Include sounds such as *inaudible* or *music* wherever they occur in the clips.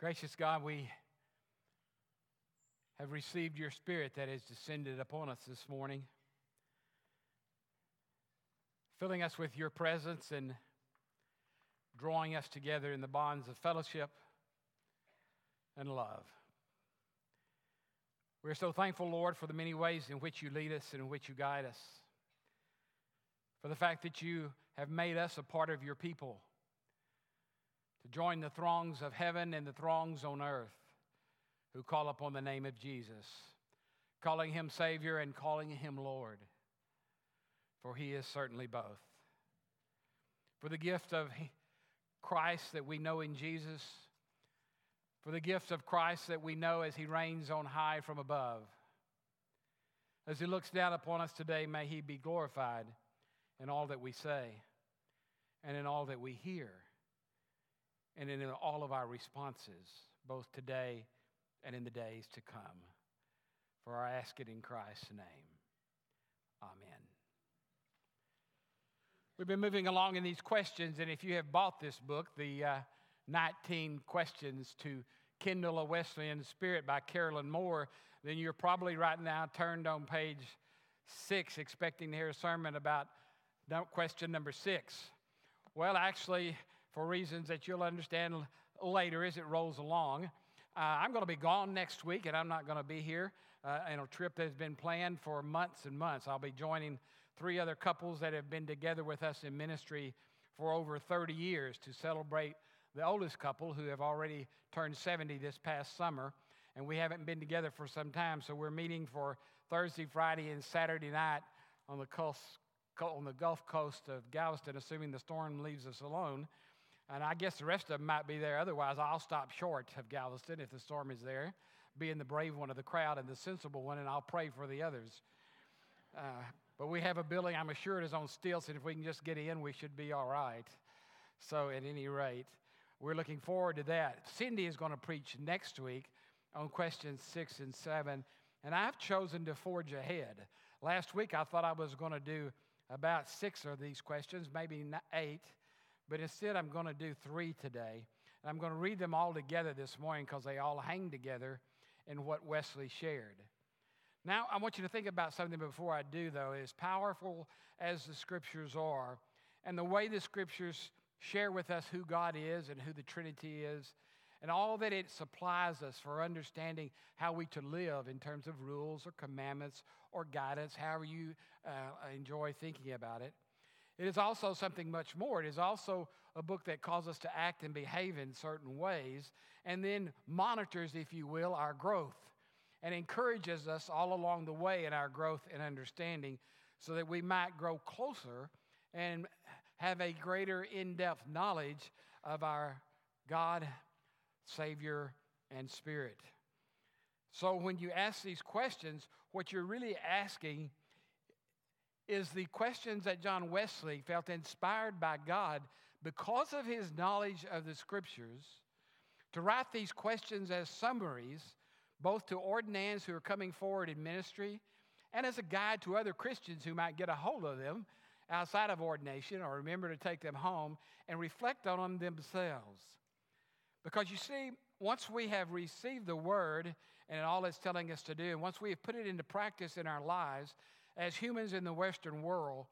Gracious God, we have received your spirit that has descended upon us this morning, filling us with your presence and drawing us together in the bonds of fellowship and love. We're so thankful, Lord, for the many ways in which you lead us and in which you guide us, for the fact that you have made us a part of your people to join the throngs of heaven and the throngs on earth who call upon the name of Jesus, calling him Savior and calling him Lord, for he is certainly both. For the gift of Christ that we know in Jesus, for the gift of Christ that we know as he reigns on high from above. As he looks down upon us today, may he be glorified in all that we say and in all that we hear and in all of our responses, both today and in the days to come. For I ask it in Christ's name. Amen. We've been moving along in these questions, and if you have bought this book, the uh, 19 Questions to Kindle a Wesleyan Spirit by Carolyn Moore, then you're probably right now turned on page six, expecting to hear a sermon about question number six. Well, actually, for reasons that you'll understand later as it rolls along. Uh, I'm going to be gone next week, and I'm not going to be here uh, in a trip that has been planned for months and months. I'll be joining three other couples that have been together with us in ministry for over 30 years to celebrate the oldest couple who have already turned 70 this past summer. And we haven't been together for some time, so we're meeting for Thursday, Friday, and Saturday night on the on the Gulf Coast of Galveston, assuming the storm leaves us alone. And I guess the rest of them might be there. Otherwise, I'll stop short of Galveston if the storm is there, being the brave one of the crowd and the sensible one, and I'll pray for the others. Uh, but we have a building, I'm assured, is on stilts, and if we can just get in, we should be all right. So, at any rate, we're looking forward to that. Cindy is going to preach next week on questions six and seven, and I've chosen to forge ahead. Last week, I thought I was going to do about six of these questions, maybe eight. But instead, I'm going to do three today. And I'm going to read them all together this morning because they all hang together in what Wesley shared. Now, I want you to think about something before I do, though. As powerful as the scriptures are, and the way the scriptures share with us who God is and who the Trinity is, and all that it supplies us for understanding how we to live in terms of rules or commandments or guidance, however you uh, enjoy thinking about it. It is also something much more. It is also a book that calls us to act and behave in certain ways, and then monitors, if you will, our growth and encourages us all along the way in our growth and understanding so that we might grow closer and have a greater in depth knowledge of our God, Savior, and Spirit. So when you ask these questions, what you're really asking is the questions that John Wesley felt inspired by God because of his knowledge of the scriptures to write these questions as summaries, both to ordinands who are coming forward in ministry and as a guide to other Christians who might get a hold of them outside of ordination or remember to take them home and reflect on them themselves. Because you see, once we have received the word and all it's telling us to do, and once we have put it into practice in our lives, as humans in the Western world,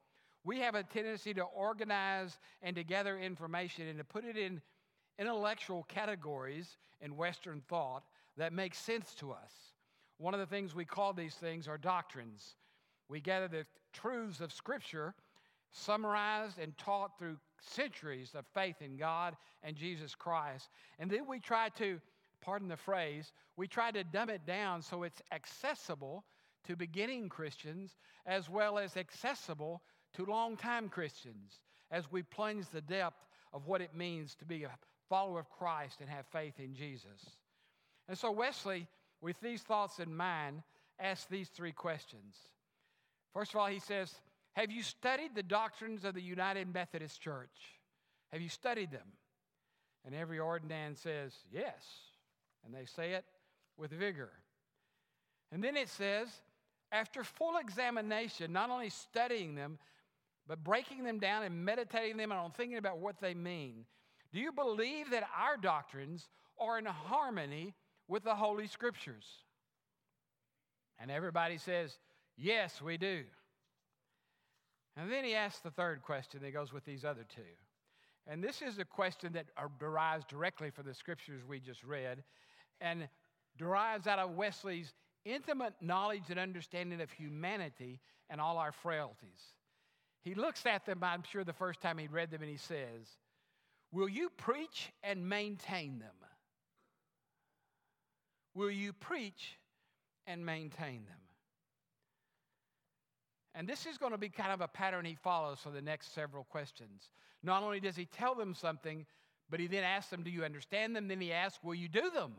we have a tendency to organize and to gather information and to put it in intellectual categories in Western thought that make sense to us. One of the things we call these things are doctrines. We gather the truths of Scripture summarized and taught through centuries of faith in God and Jesus Christ. And then we try to, pardon the phrase, we try to dumb it down so it's accessible to beginning Christians as well as accessible to longtime Christians as we plunge the depth of what it means to be a follower of Christ and have faith in Jesus. And so, Wesley, with these thoughts in mind, asked these three questions. First of all, he says, Have you studied the doctrines of the United Methodist Church? Have you studied them? And every ordinand says, Yes. And they say it with vigor. And then it says, after full examination, not only studying them, but breaking them down and meditating them and on thinking about what they mean, Do you believe that our doctrines are in harmony with the Holy Scriptures? And everybody says, Yes, we do. And then he asks the third question that goes with these other two. And this is a question that derives directly from the scriptures we just read and derives out of Wesley's intimate knowledge and understanding of humanity and all our frailties. He looks at them, I'm sure, the first time he read them, and he says, Will you preach and maintain them? Will you preach and maintain them? And this is going to be kind of a pattern he follows for the next several questions. Not only does he tell them something, but he then asks them, Do you understand them? Then he asks, Will you do them?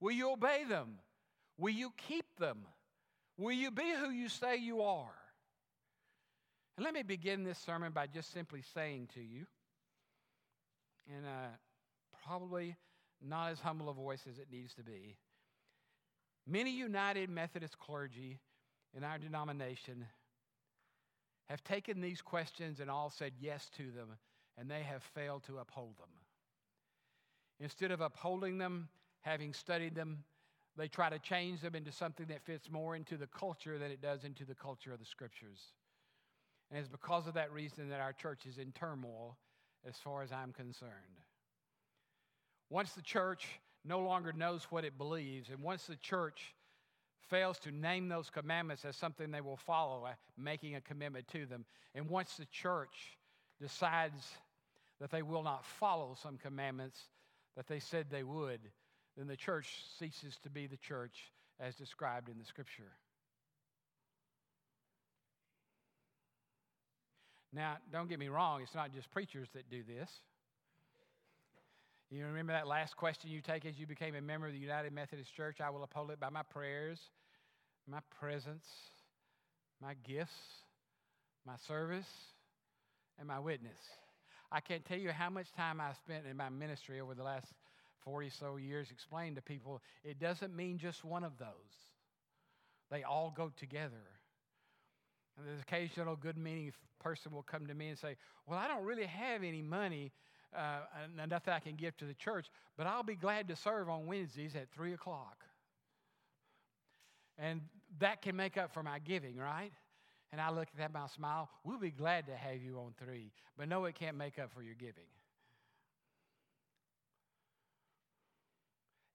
Will you obey them? Will you keep them? Will you be who you say you are? And let me begin this sermon by just simply saying to you, in a probably not as humble a voice as it needs to be, many United Methodist clergy in our denomination have taken these questions and all said yes to them, and they have failed to uphold them. Instead of upholding them, having studied them, they try to change them into something that fits more into the culture than it does into the culture of the scriptures. And it's because of that reason that our church is in turmoil as far as I'm concerned. Once the church no longer knows what it believes, and once the church fails to name those commandments as something they will follow, uh, making a commitment to them, and once the church decides that they will not follow some commandments that they said they would, then the church ceases to be the church as described in the scripture. Now, don't get me wrong, it's not just preachers that do this. You remember that last question you take as you became a member of the United Methodist Church? I will uphold it by my prayers, my presence, my gifts, my service, and my witness. I can't tell you how much time I spent in my ministry over the last 40 so years explaining to people it doesn't mean just one of those, they all go together. And the occasional good meaning person will come to me and say, Well, I don't really have any money uh, enough that I can give to the church, but I'll be glad to serve on Wednesdays at 3 o'clock. And that can make up for my giving, right? And I look at that and I smile. We'll be glad to have you on three, but no, it can't make up for your giving.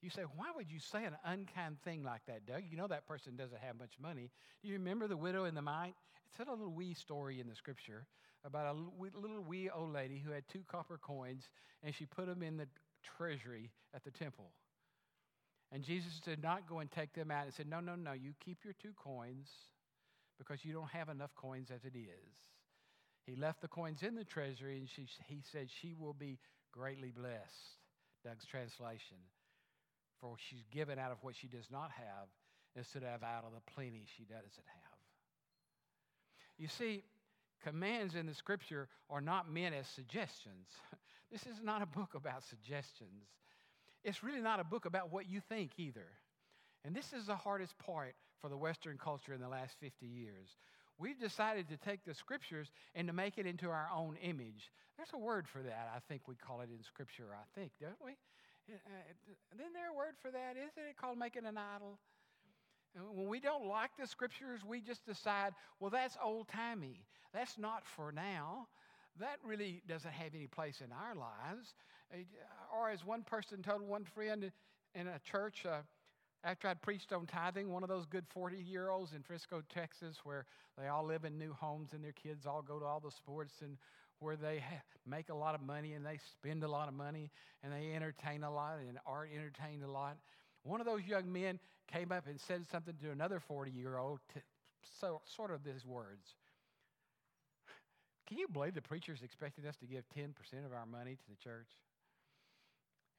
You say, why would you say an unkind thing like that, Doug? You know that person doesn't have much money. Do you remember the widow and the mite? It's a little wee story in the scripture about a little wee old lady who had two copper coins and she put them in the treasury at the temple. And Jesus did not go and take them out and said, No, no, no, you keep your two coins because you don't have enough coins as it is. He left the coins in the treasury and she, he said, She will be greatly blessed. Doug's translation. For she's given out of what she does not have instead of out of the plenty she doesn't have. You see, commands in the scripture are not meant as suggestions. *laughs* This is not a book about suggestions. It's really not a book about what you think either. And this is the hardest part for the Western culture in the last 50 years. We've decided to take the scriptures and to make it into our own image. There's a word for that. I think we call it in scripture, I think, don't we? Isn't there a word for that? Isn't it called making an idol? When we don't like the scriptures, we just decide, well, that's old timey. That's not for now. That really doesn't have any place in our lives. Uh, or as one person told one friend in a church, uh, after I'd preached on tithing, one of those good 40 year olds in Frisco, Texas, where they all live in new homes and their kids all go to all the sports and where they make a lot of money and they spend a lot of money and they entertain a lot and are entertained a lot. One of those young men came up and said something to another 40 year old, so, sort of these words Can you believe the preacher's expecting us to give 10% of our money to the church?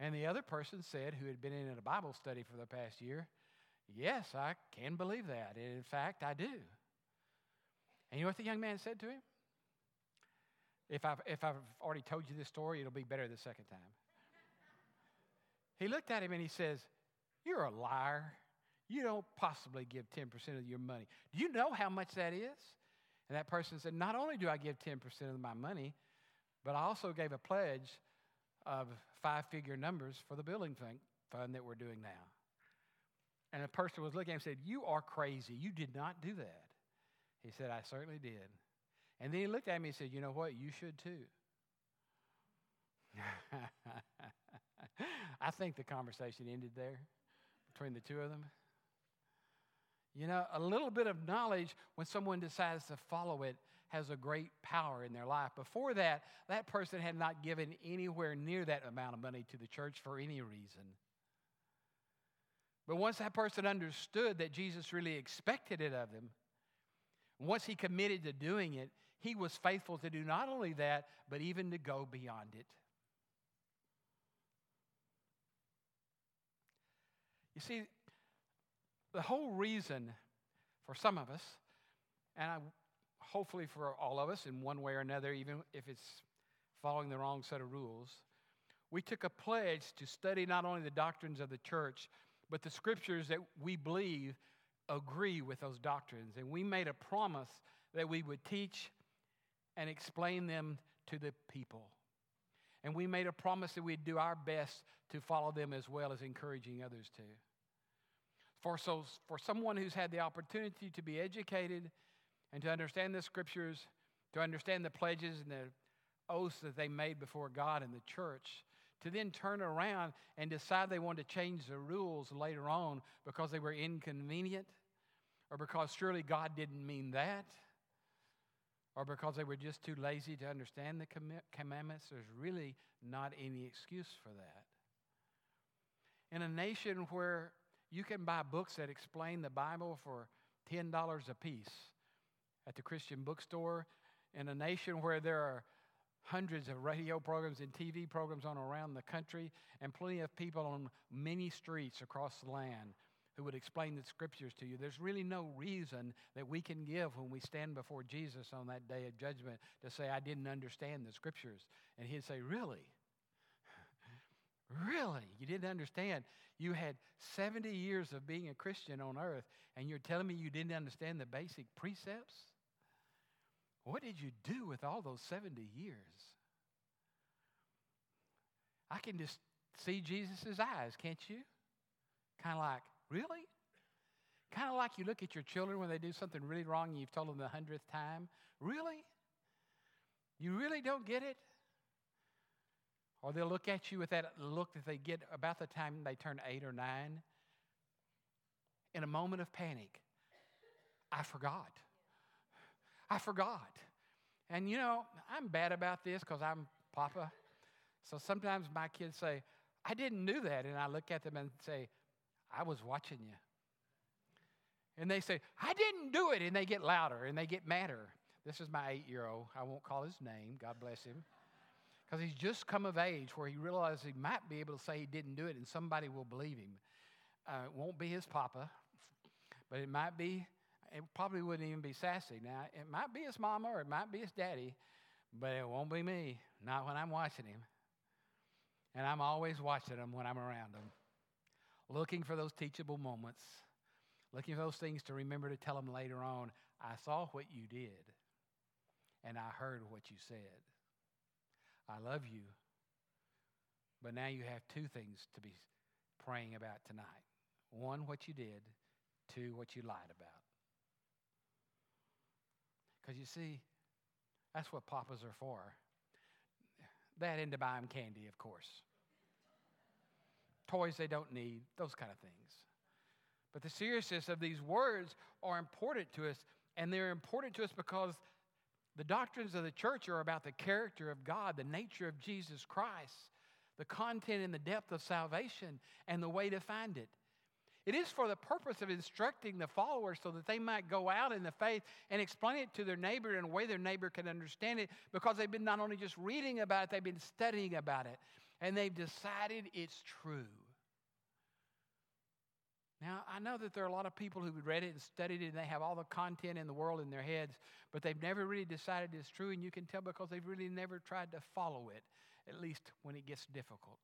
And the other person said, who had been in a Bible study for the past year, Yes, I can believe that. And in fact, I do. And you know what the young man said to him? If I've, if I've already told you this story, it'll be better the second time. he looked at him and he says, You're a liar. You don't possibly give 10% of your money. Do you know how much that is? And that person said, Not only do I give 10% of my money, but I also gave a pledge of five figure numbers for the building fund that we're doing now. And a person was looking at him and said, You are crazy. You did not do that. He said, I certainly did. And then he looked at me and said, You know what? You should too. *laughs* I think the conversation ended there between the two of them. You know, a little bit of knowledge when someone decides to follow it has a great power in their life. Before that, that person had not given anywhere near that amount of money to the church for any reason. But once that person understood that Jesus really expected it of them, once he committed to doing it, he was faithful to do not only that, but even to go beyond it. You see, the whole reason for some of us, and I, hopefully for all of us in one way or another, even if it's following the wrong set of rules, we took a pledge to study not only the doctrines of the church, but the scriptures that we believe agree with those doctrines. And we made a promise that we would teach and explain them to the people. And we made a promise that we'd do our best to follow them as well as encouraging others to. For, so, for someone who's had the opportunity to be educated and to understand the scriptures, to understand the pledges and the oaths that they made before God and the church, to then turn around and decide they want to change the rules later on because they were inconvenient or because surely God didn't mean that or because they were just too lazy to understand the commandments, there's really not any excuse for that. In a nation where you can buy books that explain the Bible for $10 a piece at the Christian bookstore, in a nation where there are hundreds of radio programs and TV programs on around the country, and plenty of people on many streets across the land who would explain the scriptures to you. There's really no reason that we can give when we stand before Jesus on that day of judgment to say, I didn't understand the scriptures. And he'd say, Really? *laughs* really? You didn't understand? You had 70 years of being a Christian on earth, and you're telling me you didn't understand the basic precepts? What did you do with all those 70 years? I can just see Jesus' eyes, can't you? Kind of like, really? Kind of like you look at your children when they do something really wrong and you've told them the hundredth time. Really? You really don't get it? Or they'll look at you with that look that they get about the time they turn eight or nine. In a moment of panic, I forgot. I forgot. And you know, I'm bad about this because I'm Papa. So sometimes my kids say, I didn't do that. And I look at them and say, I was watching you. And they say, I didn't do it. And they get louder and they get madder. This is my eight year old. I won't call his name. God bless him. Because he's just come of age where he realizes he might be able to say he didn't do it and somebody will believe him. Uh, it won't be his papa, but it might be it probably wouldn't even be sassy. Now, it might be his mama or it might be his daddy, but it won't be me, not when I'm watching him. And I'm always watching him when I'm around him, looking for those teachable moments, looking for those things to remember to tell them later on. I saw what you did, and I heard what you said. I love you. But now you have two things to be praying about tonight one, what you did, two, what you lied about. Because you see, that's what papas are for. That and to buy them candy, of course. Toys they don't need, those kind of things. But the seriousness of these words are important to us, and they're important to us because the doctrines of the church are about the character of God, the nature of Jesus Christ, the content and the depth of salvation, and the way to find it. It is for the purpose of instructing the followers so that they might go out in the faith and explain it to their neighbor in a way their neighbor can understand it because they've been not only just reading about it, they've been studying about it and they've decided it's true. Now, I know that there are a lot of people who've read it and studied it and they have all the content in the world in their heads, but they've never really decided it's true, and you can tell because they've really never tried to follow it, at least when it gets difficult.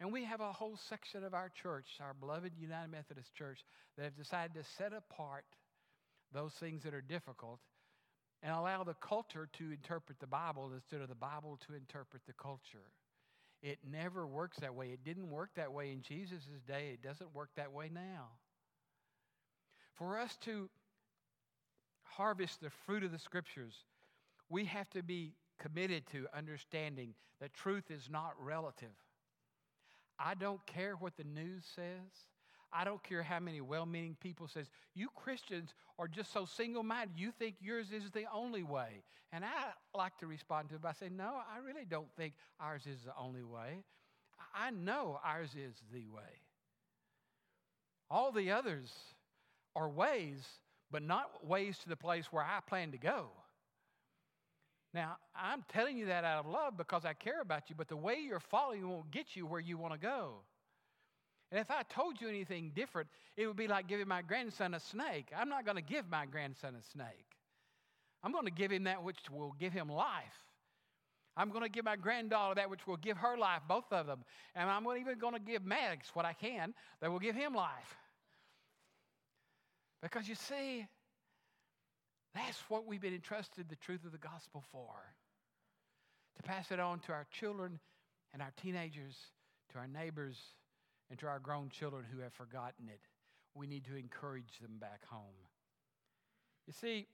And we have a whole section of our church, our beloved United Methodist Church, that have decided to set apart those things that are difficult and allow the culture to interpret the Bible instead of the Bible to interpret the culture. It never works that way. It didn't work that way in Jesus' day. It doesn't work that way now. For us to harvest the fruit of the scriptures, we have to be committed to understanding that truth is not relative. I don't care what the news says. I don't care how many well-meaning people says, you Christians are just so single-minded. You think yours is the only way. And I like to respond to it by saying, no, I really don't think ours is the only way. I know ours is the way. All the others are ways, but not ways to the place where I plan to go. Now, I'm telling you that out of love because I care about you, but the way you're following won't get you where you want to go. And if I told you anything different, it would be like giving my grandson a snake. I'm not going to give my grandson a snake. I'm going to give him that which will give him life. I'm going to give my granddaughter that which will give her life, both of them. And I'm even going to give Max what I can that will give him life. Because you see, that's what we've been entrusted the truth of the gospel for to pass it on to our children and our teenagers, to our neighbors, and to our grown children who have forgotten it. We need to encourage them back home. You see,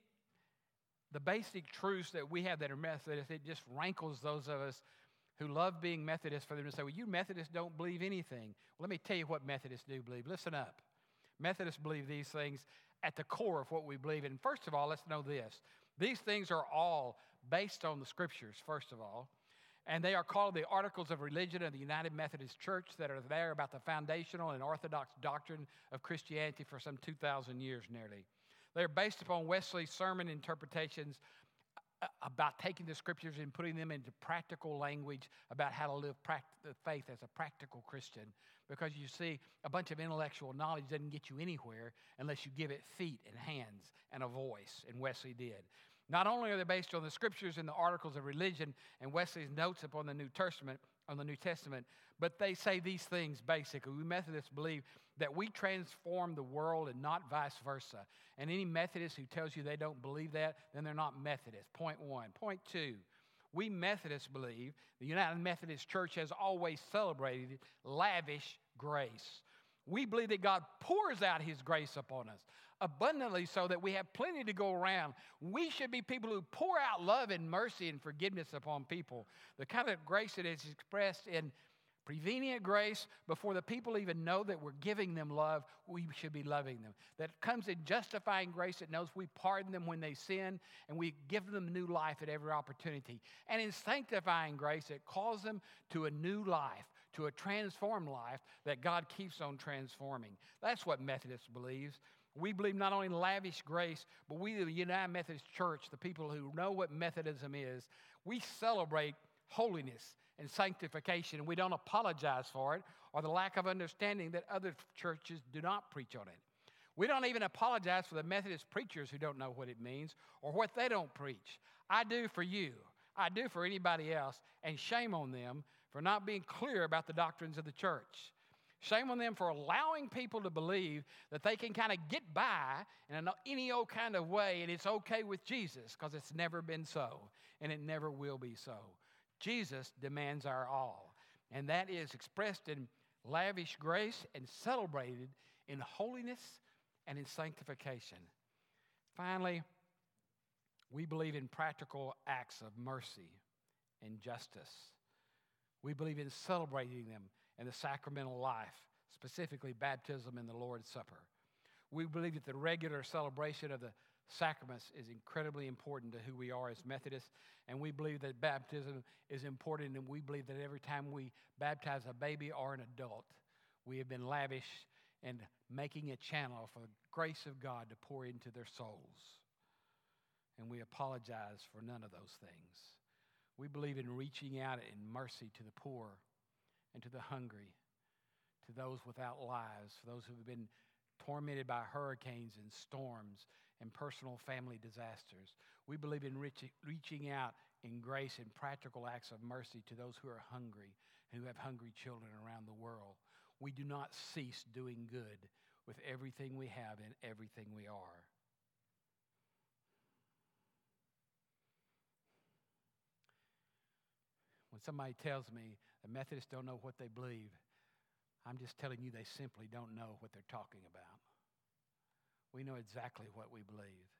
the basic truths that we have that are Methodist, it just rankles those of us who love being Methodist for them to say, well, you Methodists don't believe anything. Well, let me tell you what Methodists do believe. Listen up. Methodists believe these things at the core of what we believe And First of all, let's know this these things are all based on the scriptures, first of all. And they are called the Articles of Religion of the United Methodist Church that are there about the foundational and orthodox doctrine of Christianity for some 2,000 years nearly. They're based upon Wesley's sermon interpretations uh, uh, about taking the scriptures and putting them into practical language about how to live the faith as a practical Christian. Because you see, a bunch of intellectual knowledge doesn't get you anywhere unless you give it feet and hands and a voice, and Wesley did. Not only are they based on the scriptures and the articles of religion and Wesley's notes upon the New Testament, on the New Testament, but they say these things basically. We Methodists believe that we transform the world and not vice versa. And any Methodist who tells you they don't believe that, then they're not Methodist. Point one. Point two. We Methodists believe the United Methodist Church has always celebrated lavish grace. We believe that God pours out His grace upon us abundantly so that we have plenty to go around. We should be people who pour out love and mercy and forgiveness upon people. The kind of grace that is expressed in prevenient grace before the people even know that we're giving them love, we should be loving them. That comes in justifying grace that knows we pardon them when they sin and we give them new life at every opportunity. And in sanctifying grace, it calls them to a new life, to a transformed life that God keeps on transforming. That's what Methodist believes. We believe not only in lavish grace, but we, the United Methodist Church, the people who know what Methodism is, we celebrate holiness and sanctification, and we don't apologize for it or the lack of understanding that other churches do not preach on it. We don't even apologize for the Methodist preachers who don't know what it means or what they don't preach. I do for you. I do for anybody else, and shame on them for not being clear about the doctrines of the church. Shame on them for allowing people to believe that they can kind of get by in any old kind of way and it's okay with Jesus because it's never been so and it never will be so. Jesus demands our all, and that is expressed in lavish grace and celebrated in holiness and in sanctification. Finally, we believe in practical acts of mercy and justice. We believe in celebrating them in the sacramental life, specifically baptism and the Lord's Supper. We believe that the regular celebration of the sacraments is incredibly important to who we are as Methodists, and we believe that baptism is important, and we believe that every time we baptize a baby or an adult, we have been lavish and making a channel for the grace of God to pour into their souls. And we apologize for none of those things. We believe in reaching out in mercy to the poor and to the hungry, to those without lives, for those who have been tormented by hurricanes and storms and personal family disasters. We believe in reaching out in grace and practical acts of mercy to those who are hungry and who have hungry children around the world. We do not cease doing good with everything we have and everything we are. When somebody tells me the Methodists don't know what they believe, I'm just telling you they simply don't know what they're talking about. We know exactly what we believe.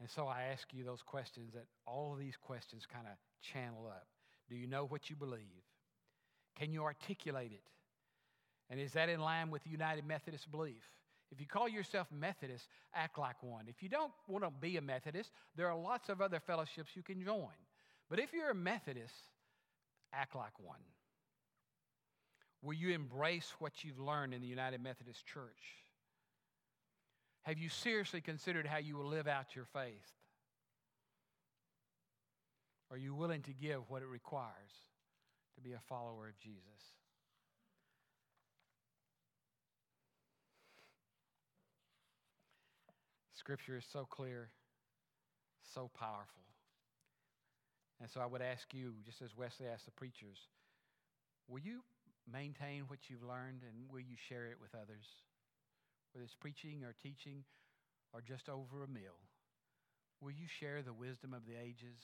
And so I ask you those questions that all of these questions kind of channel up. Do you know what you believe? Can you articulate it? And is that in line with the United Methodist belief? If you call yourself Methodist, act like one. If you don't want to be a Methodist, there are lots of other fellowships you can join. But if you're a Methodist, act like one. Will you embrace what you've learned in the United Methodist Church? Have you seriously considered how you will live out your faith? Are you willing to give what it requires to be a follower of Jesus? Scripture is so clear, so powerful. And so I would ask you, just as Wesley asked the preachers, will you maintain what you've learned and will you share it with others? Whether it's preaching or teaching or just over a meal, will you share the wisdom of the ages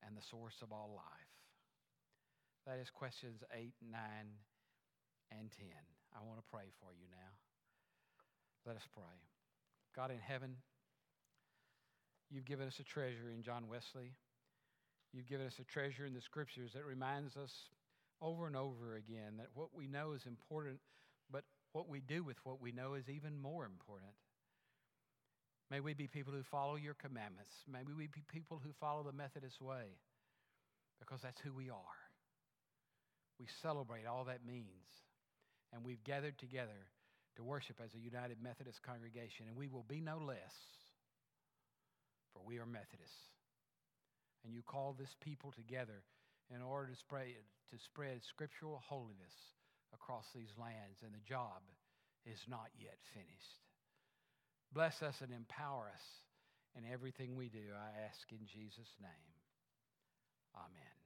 and the source of all life? That is questions 8, 9, and 10. I want to pray for you now. Let us pray. God in heaven, you've given us a treasure in John Wesley. You've given us a treasure in the scriptures that reminds us over and over again that what we know is important, but what we do with what we know is even more important. May we be people who follow your commandments. May we be people who follow the Methodist way because that's who we are. We celebrate all that means. And we've gathered together to worship as a United Methodist congregation, and we will be no less, for we are Methodists. And you call this people together in order to spread, to spread scriptural holiness across these lands, and the job is not yet finished. Bless us and empower us in everything we do, I ask in Jesus' name. Amen.